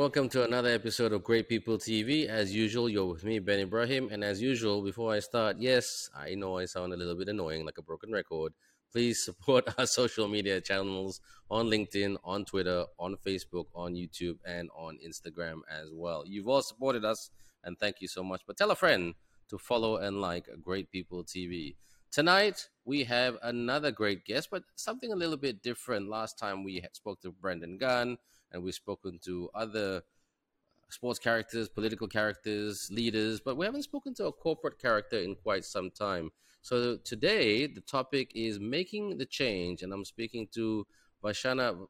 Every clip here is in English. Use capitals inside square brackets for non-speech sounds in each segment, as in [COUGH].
welcome to another episode of Great People TV. As usual, you're with me, Ben Ibrahim. And as usual, before I start, yes, I know I sound a little bit annoying, like a broken record. Please [LAUGHS] support our social media channels on LinkedIn, on Twitter, on Facebook, on YouTube, and on Instagram as well. You've all supported us, and thank you so much. But tell a friend to follow and like Great People TV. Tonight, we have another great guest, but something a little bit different. Last time we spoke to Brendan Gunn, and we've spoken to other sports characters, political characters, leaders, but we haven't spoken to a corporate character in quite some time. So today, the topic is making the change, and I'm speaking to Vaishana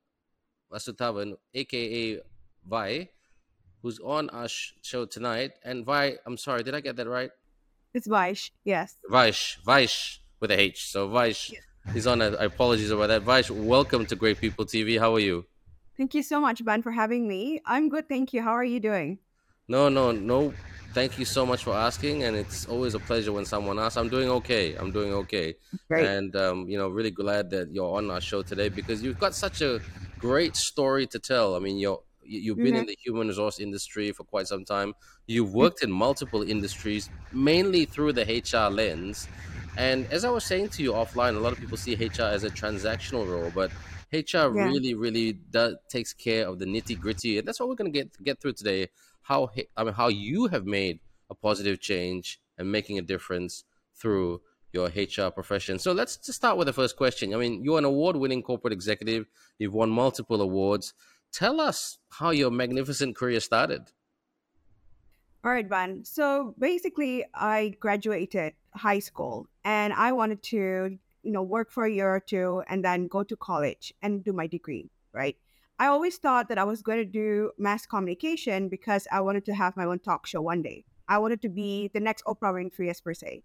Vasuthavan, aka Vai, who's on our sh- show tonight. And Vai, I'm sorry, did I get that right? It's Vaish, yes. Vaish, Vaish with a H. So Vaish yes. is on. A, I apologize about that. Vaish, welcome to Great People TV. How are you? Thank you so much, Ben, for having me. I'm good, thank you. How are you doing? No, no, no. Thank you so much for asking, and it's always a pleasure when someone asks. I'm doing okay. I'm doing okay. Great. And um, you know, really glad that you're on our show today because you've got such a great story to tell. I mean, you're you've been mm-hmm. in the human resource industry for quite some time. You've worked in multiple industries, mainly through the HR lens. And as I was saying to you offline, a lot of people see HR as a transactional role, but HR yeah. really, really does takes care of the nitty gritty, and that's what we're gonna get get through today. How I mean, how you have made a positive change and making a difference through your HR profession. So let's just start with the first question. I mean, you're an award-winning corporate executive. You've won multiple awards. Tell us how your magnificent career started. All right, Van. So basically, I graduated high school and I wanted to you know, work for a year or two and then go to college and do my degree, right? I always thought that I was going to do mass communication because I wanted to have my own talk show one day. I wanted to be the next Oprah Winfrey, as per se.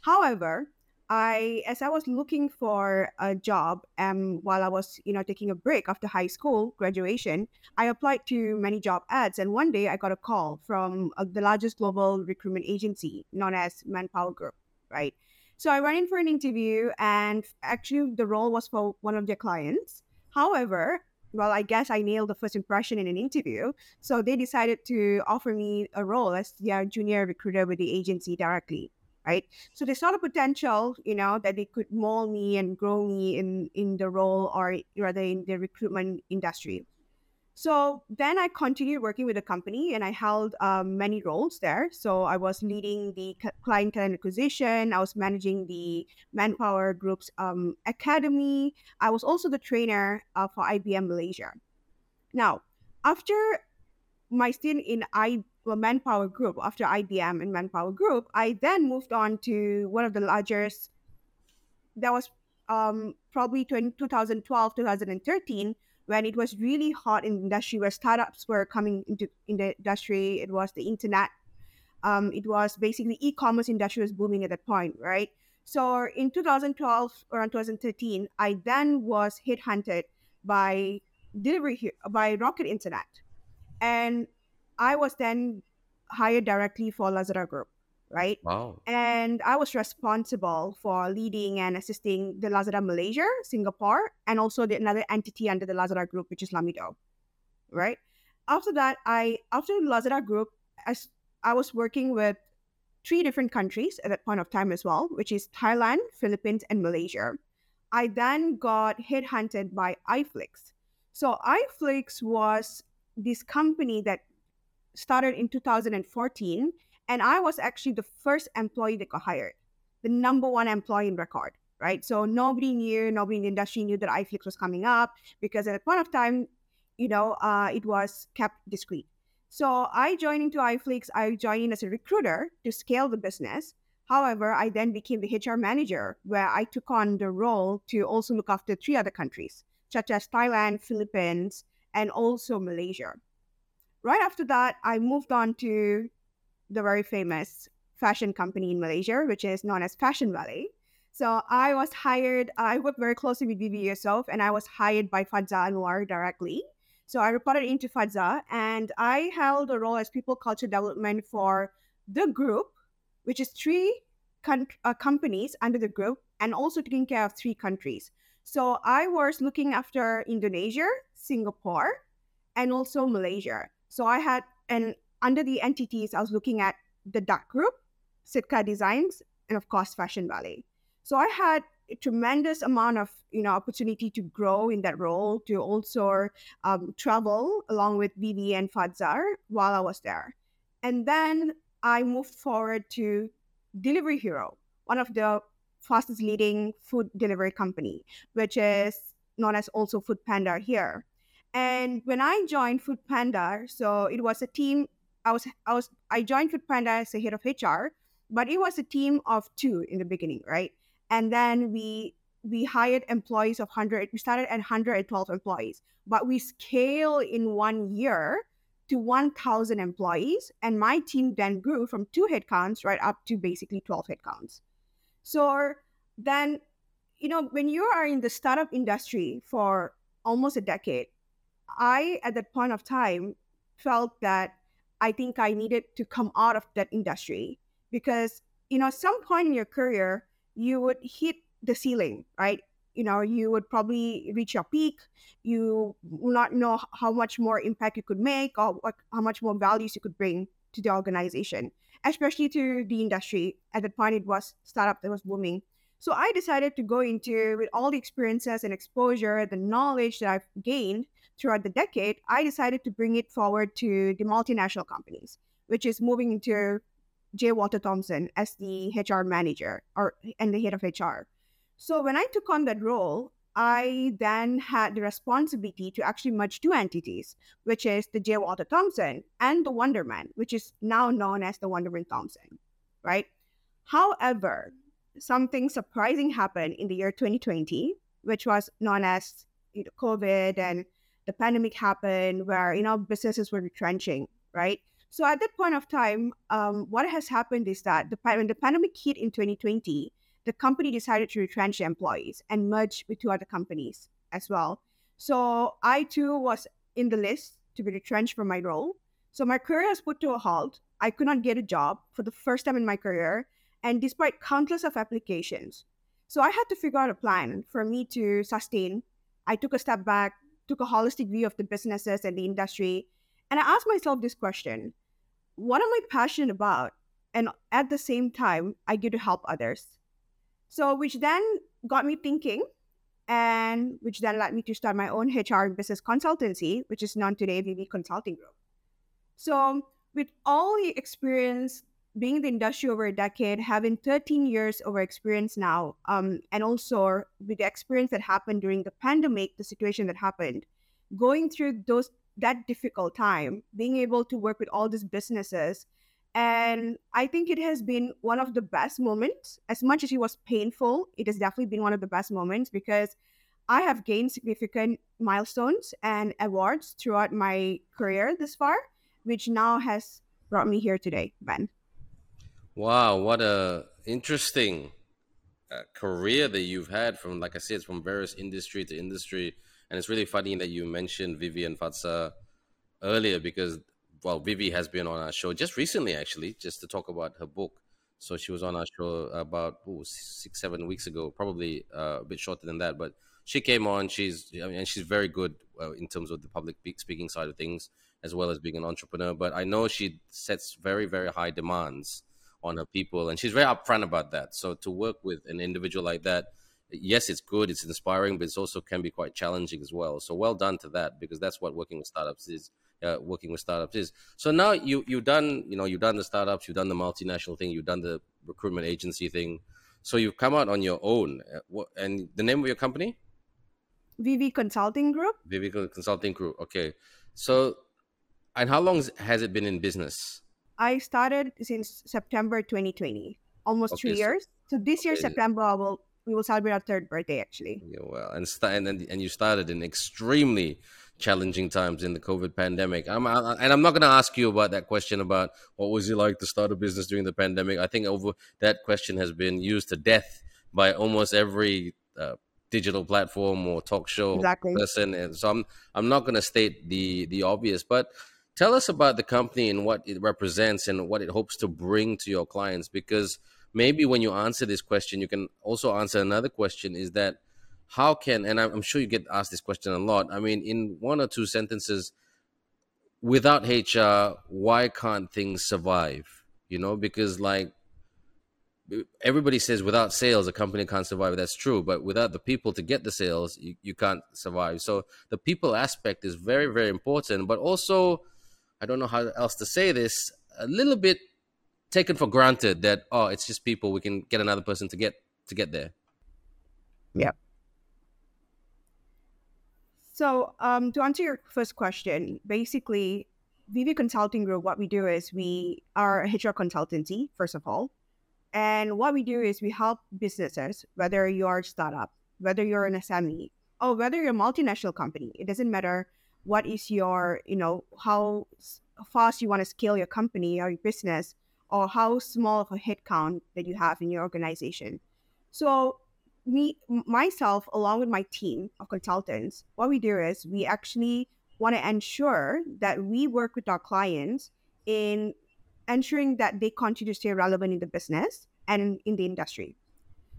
However, I, as I was looking for a job, um, while I was, you know, taking a break after high school graduation, I applied to many job ads, and one day I got a call from uh, the largest global recruitment agency known as Manpower Group, right? So I went in for an interview, and actually, the role was for one of their clients. However, well, I guess I nailed the first impression in an interview. So they decided to offer me a role as their junior recruiter with the agency directly. Right. So they saw the potential, you know, that they could mold me and grow me in in the role or rather in the recruitment industry. So then I continued working with the company and I held um, many roles there. So I was leading the client talent acquisition, I was managing the Manpower Group's um, academy, I was also the trainer uh, for IBM Malaysia. Now, after my stint in I well, Manpower Group, after IBM and Manpower Group, I then moved on to one of the largest, that was um, probably 20, 2012, 2013 when it was really hot in the industry where startups were coming into in the industry. It was the internet. Um, it was basically e-commerce industry was booming at that point right? So in 2012 around 2013 i then was headhunted by delivery by rocket internet. And i was then hired directly for lazada group right? Wow. And I was responsible for leading and assisting the Lazada Malaysia, Singapore, and also the, another entity under the Lazada group, which is Lamudi, right? After that, I after the Lazada group, as I was working with three different countries at that point of time as well, which is Thailand, Philippines, and Malaysia. I then got headhunted by iFlix. So iFlix was this company that started in 2014 and I was actually the first employee that got hired, the number one employee in record, right? So nobody knew, nobody in the industry knew that iFlix was coming up because at that point of time, you know, uh, it was kept discreet. So I joined into iFlix. I joined in as a recruiter to scale the business. However, I then became the HR manager where I took on the role to also look after three other countries, such as Thailand, Philippines, and also Malaysia. Right after that, I moved on to the very famous fashion company in Malaysia, which is known as Fashion Valley. So I was hired, I worked very closely with Vivy Yusof, and I was hired by Fadza Anuar directly. So I reported into Fadza, and I held a role as people culture development for the group, which is three con- uh, companies under the group, and also taking care of three countries. So I was looking after Indonesia, Singapore, and also Malaysia. So I had, and under the entities, I was looking at the Duck Group, Sitka Designs, and of course, Fashion Valley. So I had a tremendous amount of you know opportunity to grow in that role, to also um, travel along with Vivy and Fadza while I was there. And then I moved forward to Delivery Hero, one of the fastest leading food delivery company, which is known as also Food Panda here. And when I joined Food Panda, so it was a team. I was I was I joined Food Panda as a head of HR, but it was a team of two in the beginning, right? And then we we hired employees of 100 we started at 112 employees but we scale in one year to 1000 employees and my team then grew from two headcounts right up to basically 12 headcounts so then you know when you are in the startup industry for almost a decade i at that point of time felt that i think i needed to come out of that industry because you know some point in your career you would hit the ceiling, right? You know, you would probably reach your peak. You will not know how much more impact you could make or what, how much more values you could bring to the organization, especially to the industry. At that point, it was startup that was booming. So I decided to go into with all the experiences and exposure, the knowledge that I've gained throughout the decade. I decided to bring it forward to the multinational companies, which is moving into J. Walter Thompson as the HR manager or and the head of HR. So when I took on that role, I then had the responsibility to actually merge two entities, which is the J. Walter Thompson and the Wunderman, which is now known as the Wunderman Thompson, right? However, something surprising happened in the year 2020, which was known as you know, COVID and the pandemic happened where, you know, businesses were retrenching, right? So at that point of time, um, what has happened is that the, when the pandemic hit in 2020, the company decided to retrench employees and merge with two other companies as well. So I too was in the list to be retrenched from my role. So my career was put to a halt. I could not get a job for the first time in my career, and despite countless of applications. So I had to figure out a plan for me to sustain. I took a step back, took a holistic view of the businesses and the industry, and I asked myself this question What am I passionate about? And at the same time, I get to help others. So, which then got me thinking, and which then led me to start my own HR business consultancy, which is known today Vivi Consulting Group. So, with all the experience being in the industry over a decade, having 13 years over experience now, um, and also with the experience that happened during the pandemic, the situation that happened, going through those that difficult time, being able to work with all these businesses and I think it has been one of the best moments. As much as it was painful, it has definitely been one of the best moments because I have gained significant milestones and awards throughout my career this far, which now has brought me here today, Ben. Wow, what a interesting uh, career that you've had from, like I said, from various industry to industry. And it's really funny that you mentioned Vivy and Fadza earlier because well, Vivy has been on our show just recently, actually, just to talk about her book. So she was on our show about ooh, six, seven weeks ago, probably uh, a bit shorter than that. But she came on. She's I mean, and she's very good uh, in terms of the public speaking side of things, as well as being an entrepreneur. But I know she sets very, very high demands on her people, and she's very upfront about that. So to work with an individual like that, yes, it's good, it's inspiring, but it also can be quite challenging as well. So well done to that, because that's what working with startups is uh, working with startups is. So now you you've done you know you've done the startups, you've done the multinational thing, you've done the recruitment agency thing. So you've come out on your own. Uh, and the name of your company? Vivi Consulting Group. Vivi Consulting Group. Okay. So, and how long has it been in business? I started since September 2020, almost okay, three years. So this year, September, I will we will celebrate our third birthday actually. Yeah, well, and st- and and you started in extremely challenging times in the COVID pandemic. I'm, I, and I'm not going to ask you about that question about what was it like to start a business during the pandemic. I think over that question has been used to death by almost every uh, digital platform or talk show exactly. person. And so I'm I'm not going to state the the obvious, but tell us about the company and what it represents and what it hopes to bring to your clients because maybe when you answer this question you can also answer another question is that how can and i'm sure you get asked this question a lot. I mean in one or two sentences without HR, why can't things survive? You know, because like everybody says without sales a company can't survive. That's true but without the people to get the sales you, you can't survive. So the people aspect is very very important but also i don't know how else to say this a little bit taken for granted that oh it's just people we can get another person to get to get there yeah so um, to answer your first question basically vv consulting group what we do is we are a hr consultancy first of all and what we do is we help businesses, whether you're a startup, whether you're an SME, or whether you're a multinational company. It doesn't matter what is your, you know, how fast you want to scale your company or your business, or how small of a headcount that you have in your organization. So me myself along with my team of consultants what we do is we actually want to ensure that we work with our clients in ensuring that they continue to stay relevant in the business and in the industry.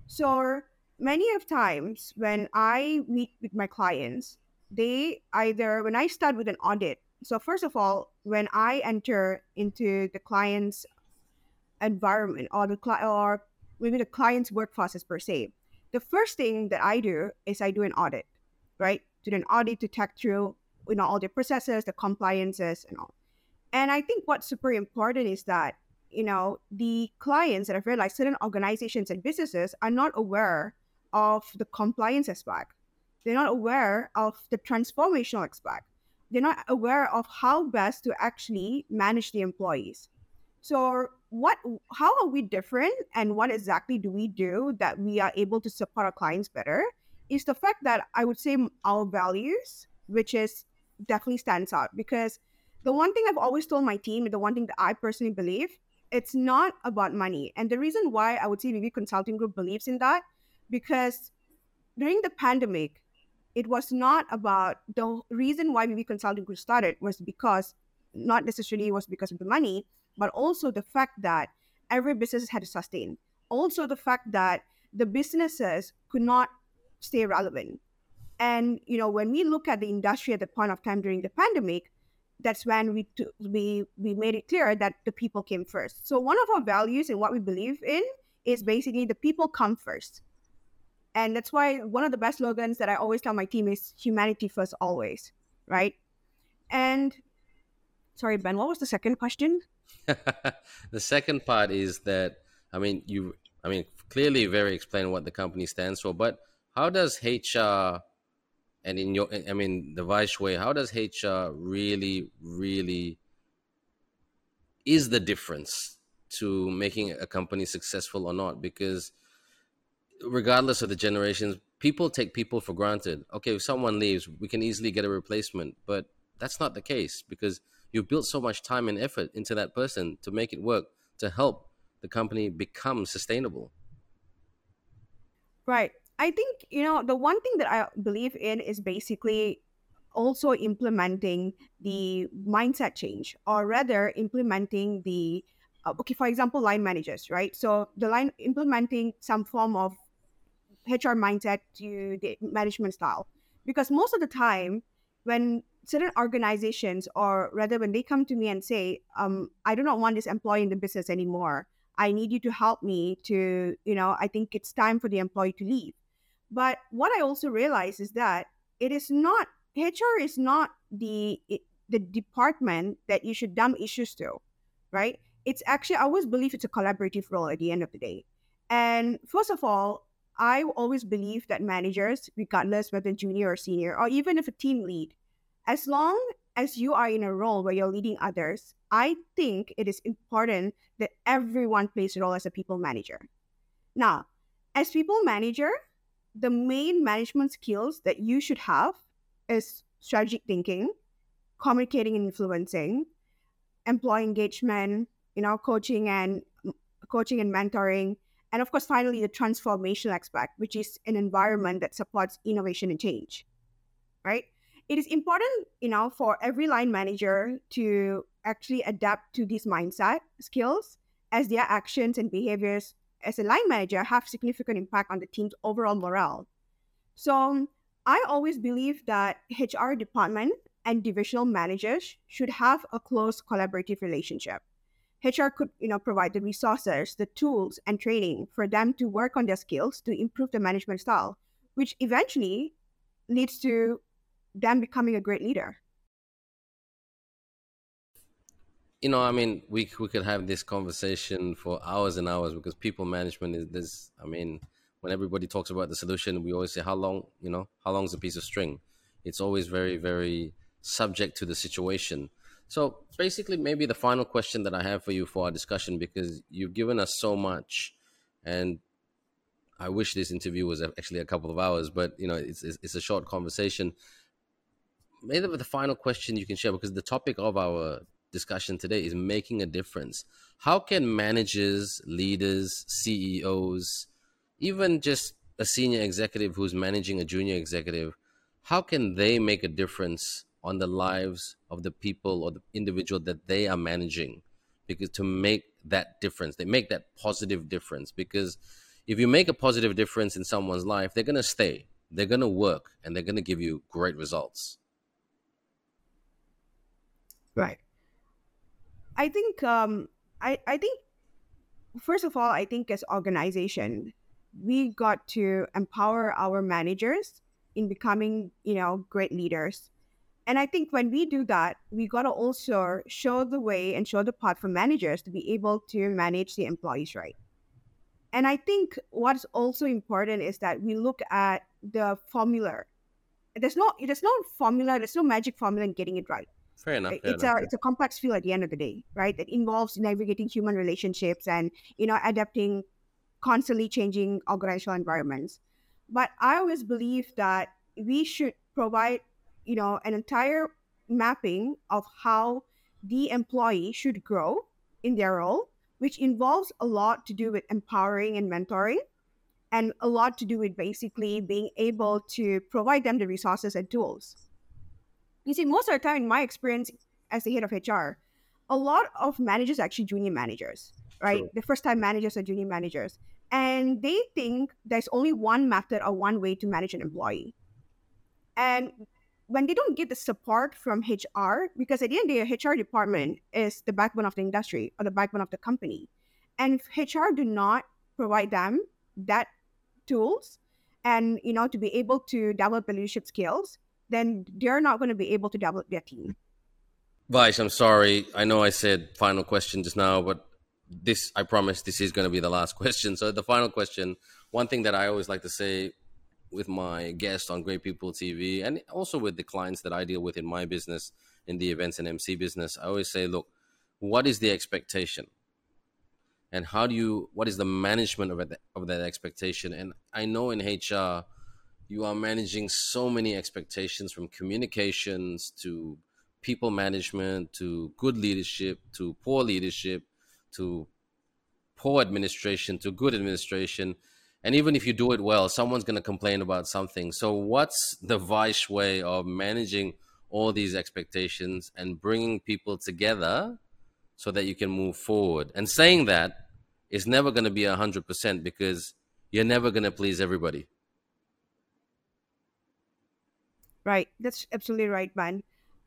So many of times when I meet with my clients, they either when I start with an audit. So first of all, when I enter into the client's environment or the cli- or maybe the client's work process per se, the first thing that I do is I do an audit, right? Do an audit to check through you know all the processes, the compliances, and all. And I think what's super important is that, you know, the clients that I've realized certain organizations and businesses are not aware of the compliance aspect. They're not aware of the transformational aspect. They're not aware of how best to actually manage the employees. So what how are we different and what exactly do we do that we are able to support our clients better is the fact that I would say our values, which is definitely stands out because the one thing I've always told my team, the one thing that I personally believe, it's not about money. And the reason why I would say VV Consulting Group believes in that, because during the pandemic, it was not about the reason why VV Consulting Group started was because not necessarily was because of the money, but also the fact that every business had to sustain. Also the fact that the businesses could not stay relevant. And you know, when we look at the industry at the point of time during the pandemic, that's when we t- we we made it clear that the people came first. So one of our values and what we believe in is basically the people come first. And that's why one of the best slogans that I always tell my team is humanity first always, right? And sorry, Ben, what was the second question? [LAUGHS] the second part is that I mean you I mean clearly very explain what the company stands for, but how does HR and in your i mean the Vaish way how does hr really really is the difference to making a company successful or not because regardless of the generations people take people for granted. Okay if someone leaves we can easily get a replacement but that's not the case because you built so much time and effort into that person to make it work to help the company become sustainable. Right. I think, you know, the one thing that I believe in is basically also implementing the mindset change, or rather, implementing the, uh, okay, for example, line managers, right? So the line implementing some form of HR mindset to the management style. Because most of the time, when certain organizations, or rather, when they come to me and say, um, I do not want this employee in the business anymore, I need you to help me to, you know, I think it's time for the employee to leave but what I also realize is that it is not HR is not the the department that you should dump issues to, right? It's actually I always believe it's a collaborative role at the end of the day. And first of all, I always believe that managers, regardless whether junior or senior, or even if a team lead, as long as you are in a role where you're leading others, I think it is important that everyone plays a role as a people manager. Now, as people manager, the main management skills that you should have is strategic thinking, communicating and influencing, employee engagement, you know, coaching and coaching and mentoring, and of course, finally, the transformational aspect, which is an environment that supports innovation and change. Right? It is important, you know, for every line manager to actually adapt to these mindset skills as their actions and behaviors as a line manager have significant impact on the team's overall morale. So I always believe that HR department and divisional managers should have a close collaborative relationship. HR could, you know, provide the resources, the tools, and training for them to work on their skills to improve the management style, which eventually leads to them becoming a great leader. You know, I mean, we we could have this conversation for hours and hours because people management is this. I mean, when everybody talks about the solution, we always say, "How long?" You know, how long is a piece of string? It's always very, very subject to the situation. So basically, maybe the final question that I have for you for our discussion, because you've given us so much, and I wish this interview was actually a couple of hours, but you know, it's it's, it's a short conversation. Maybe the final question you can share, because the topic of our discussion today is making a difference. How can managers, leaders, CEOs, even just a senior executive who's managing a junior executive, how can they make a difference on the lives of the people or the individual that they are managing because to make that difference. They make that positive difference because if you make a positive difference in someone's life they're going to stay they're going to work and they're going to give you great results. Right. I think um i i think first of all i think as organization we got to empower our managers in becoming you know great leaders and I think when we do that, we got to also show the way and show the path for managers to be able to manage the employees right. And I think what's also important is that we look at the formula. There's no there's no formula, there's no magic formula in getting it right. Fair enough. Fair it's enough. a it's a complex field at the end of the day, right? That involves navigating human relationships and you know adapting constantly changing organizational environments. But I always believe that we should provide you know an entire mapping of how the employee should grow in their role which involves a lot to do with empowering and mentoring and a lot to do with basically being able to provide them the resources and tools. You see most of the time in my experience as the head of hr a lot of managers are actually junior managers right? The first time managers are junior managers and they think there's only one method or one way to manage an employee. And when they don't get the support from HR, because at the end of the HR department is the backbone of the industry or the backbone of the company. And if HR do not provide them that tools and you know to be able to develop leadership skills, then they're not going to be able to develop their team. Vaish, I'm sorry. I know I said final question just now, but this I promise this is going to be the last [LAUGHS] question. So the final question, one thing that I always like to say with my guests on Great People TV and also with the clients that I deal with in my business, in the events and MC business, I always say, look, what is the expectation? And how do you, what is the management of, it, of that expectation? And I know in HR, you are managing so many expectations from communications to people management to good leadership to poor leadership to poor administration to good administration and even if you do it well someone's going to complain about something. So what's the Vaish way of managing all these expectations and bringing people together so that you can move forward? And saying that is never going to be 100% because you're never going to please everybody. Right. That's absolutely right man.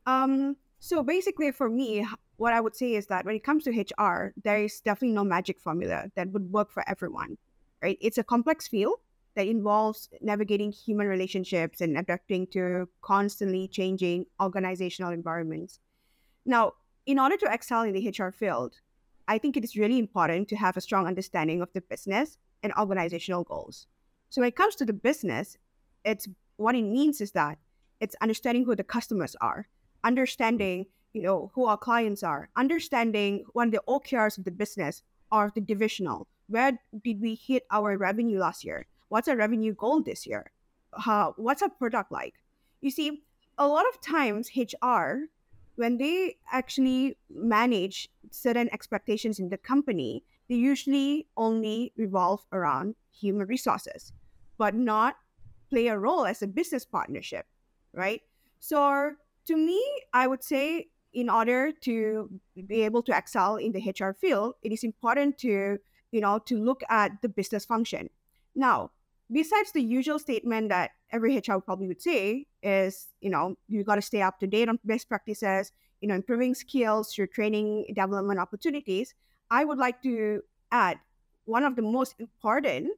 Um so basically for me what i would say is that when it comes to hr there is definitely no magic formula that would work for everyone right? It's a complex field that involves navigating human relationships and adapting to constantly changing organizational environments. Now, in order to excel in the HR field, I think it is really important to have a strong understanding of the business and organizational goals. So when it comes to the business, it's what it means is that it's understanding who the customers are, understanding, you know, who our clients are, understanding when the OKRs of the business are the divisional, where did we hit our revenue last year? What's our revenue goal this year? How, what's our product like? You see, a lot of times HR, when they actually manage certain expectations in the company, they usually only revolve around human resources, but not play a role as a business partnership, right? So to me, I would say in order to be able to excel in the HR field, it is important to you know, to look at the business function. Now, besides the usual statement that every HR probably would say is, you know, you got to stay up to date on best practices, you know, improving skills through training development opportunities. I would like to add one of the most important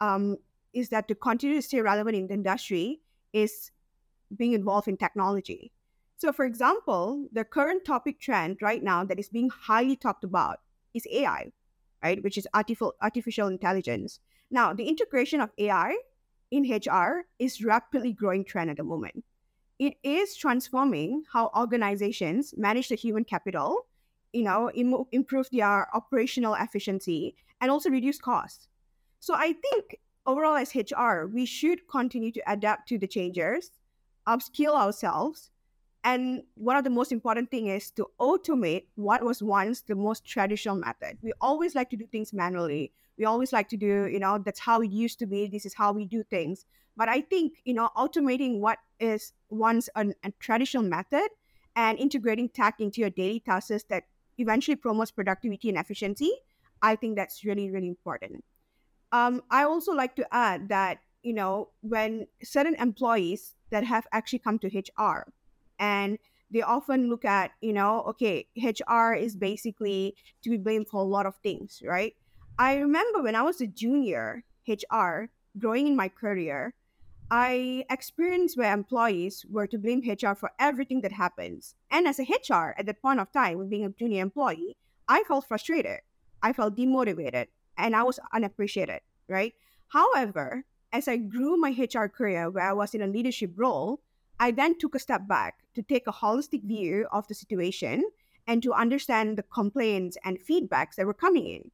um, is that to continue to stay relevant in the industry is being involved in technology. So, for example, the current topic trend right now that is being highly talked about is AI, right? Which is artificial artificial intelligence. Now, the integration of AI in HR is rapidly growing trend at the moment. It is transforming how organizations manage the human capital, you know, Im- improve their operational efficiency and also reduce costs. So I think overall as HR, we should continue to adapt to the changes, upskill ourselves, and one of the most important thing is to automate what was once the most traditional method. We always like to do things manually. We always like to do, you know, that's how it used to be. This is how we do things. But I think, you know, automating what is once an, a traditional method and integrating tech into your daily tasks that eventually promotes productivity and efficiency, I think that's really, really important. Um, I also like to add that, you know, when certain employees that have actually come to HR and they often look at, you know, okay, HR is basically to be blamed for a lot of things, right? I remember when I was a junior HR growing in my career, I experienced where employees were to blame HR for everything that happens. And as a HR at that point of time, with being a junior employee, I felt frustrated. I felt demotivated and I was unappreciated, right? However, as I grew my HR career where I was in a leadership role, I then took a step back to take a holistic view of the situation and to understand the complaints and feedbacks that were coming in.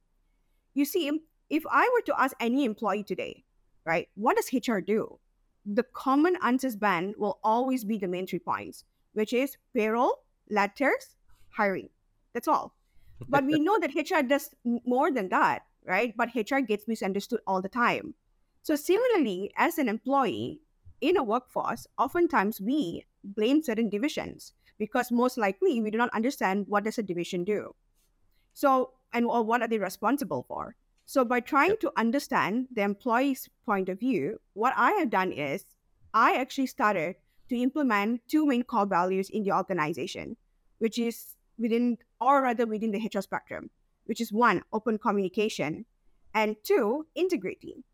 You see, if I were to ask any employee today, right, what does HR do? The common answers band will always be the main three points, which is payroll, letters, hiring. That's all. But we [LAUGHS] know that HR does more than that, right? But HR gets misunderstood all the time. So, similarly, as an employee, in a workforce, oftentimes we blame certain divisions because most likely we do not understand what does a division do. So, and or what are they responsible for? So by trying yep. to understand the employee's point of view, what I have done is I actually started to implement two main core values in the organization, which is within or rather within the HR spectrum, which is one, open communication, and two, integrity.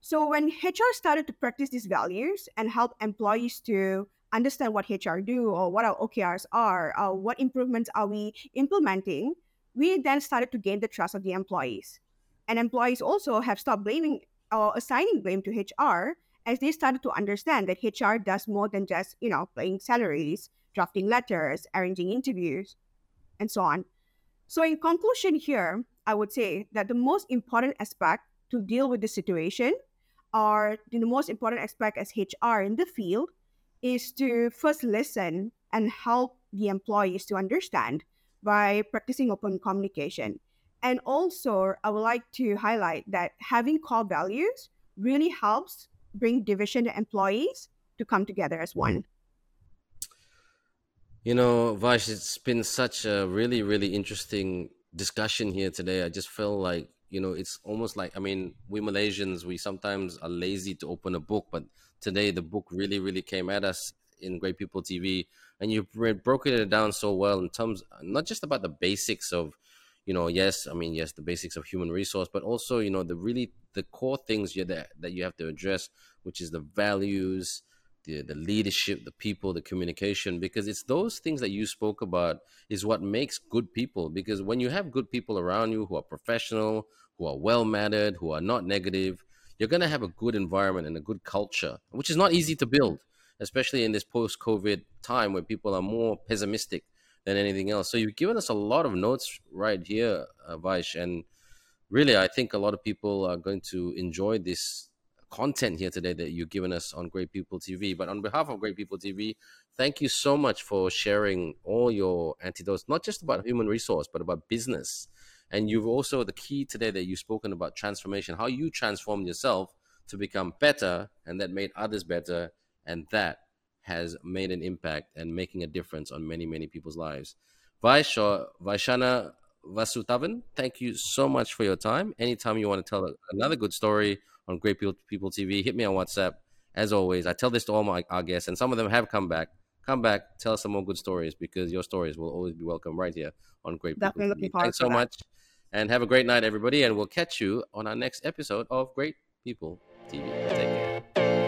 So when HR started to practice these values and help employees to understand what HR do or what our OKRs are, uh, what improvements are we implementing, we then started to gain the trust of the employees. And employees also have stopped blaming or assigning blame to HR as they started to understand that HR does more than just, you know, paying salaries, drafting letters, arranging interviews, and so on. So in conclusion here, I would say that the most important aspect to deal with the situation are the most important aspect as HR in the field is to first listen and help the employees to understand by practicing open communication. And also, I would like to highlight that having core values really helps bring division employees to come together as one. You know, Vash, it's been such a really, really interesting discussion here today. I just feel like you know it's almost like i mean we malaysians we sometimes are lazy to open a book but today the book really really came at us in great people tv and you've broken it down so well in terms not just about the basics of you know yes i mean yes the basics of human resource but also you know the really the core things you that, that you have to address which is the values the, the leadership, the people, the communication, because it's those things that you spoke about is what makes good people. Because when you have good people around you who are professional, who are well mannered, who are not negative, you're going to have a good environment and a good culture, which is not easy to build, especially in this post COVID time where people are more pessimistic than anything else. So you've given us a lot of notes right here, uh, Vaish, and really, I think a lot of people are going to enjoy this content here today that you've given us on Great People TV. But on behalf of Great People TV, thank you so much for sharing all your antidotes, not just about human resource, but about business. And you've also the key today that you've spoken about transformation, how you transform yourself to become better, and that made others better, and that has made an impact and making a difference on many many people's lives. Vaishana Vasuthavan, thank you so much for your time. Anytime you want to tell another good story on Great People TV, hit me on WhatsApp. As always, I tell this to all my our guests, and some of them have come back. Come back, tell us some more good stories because your stories will always be welcome right here on Great Definitely People TV. Thanks so that. much. And have a great night, everybody. And we'll catch you on our next episode of Great People TV. Take care.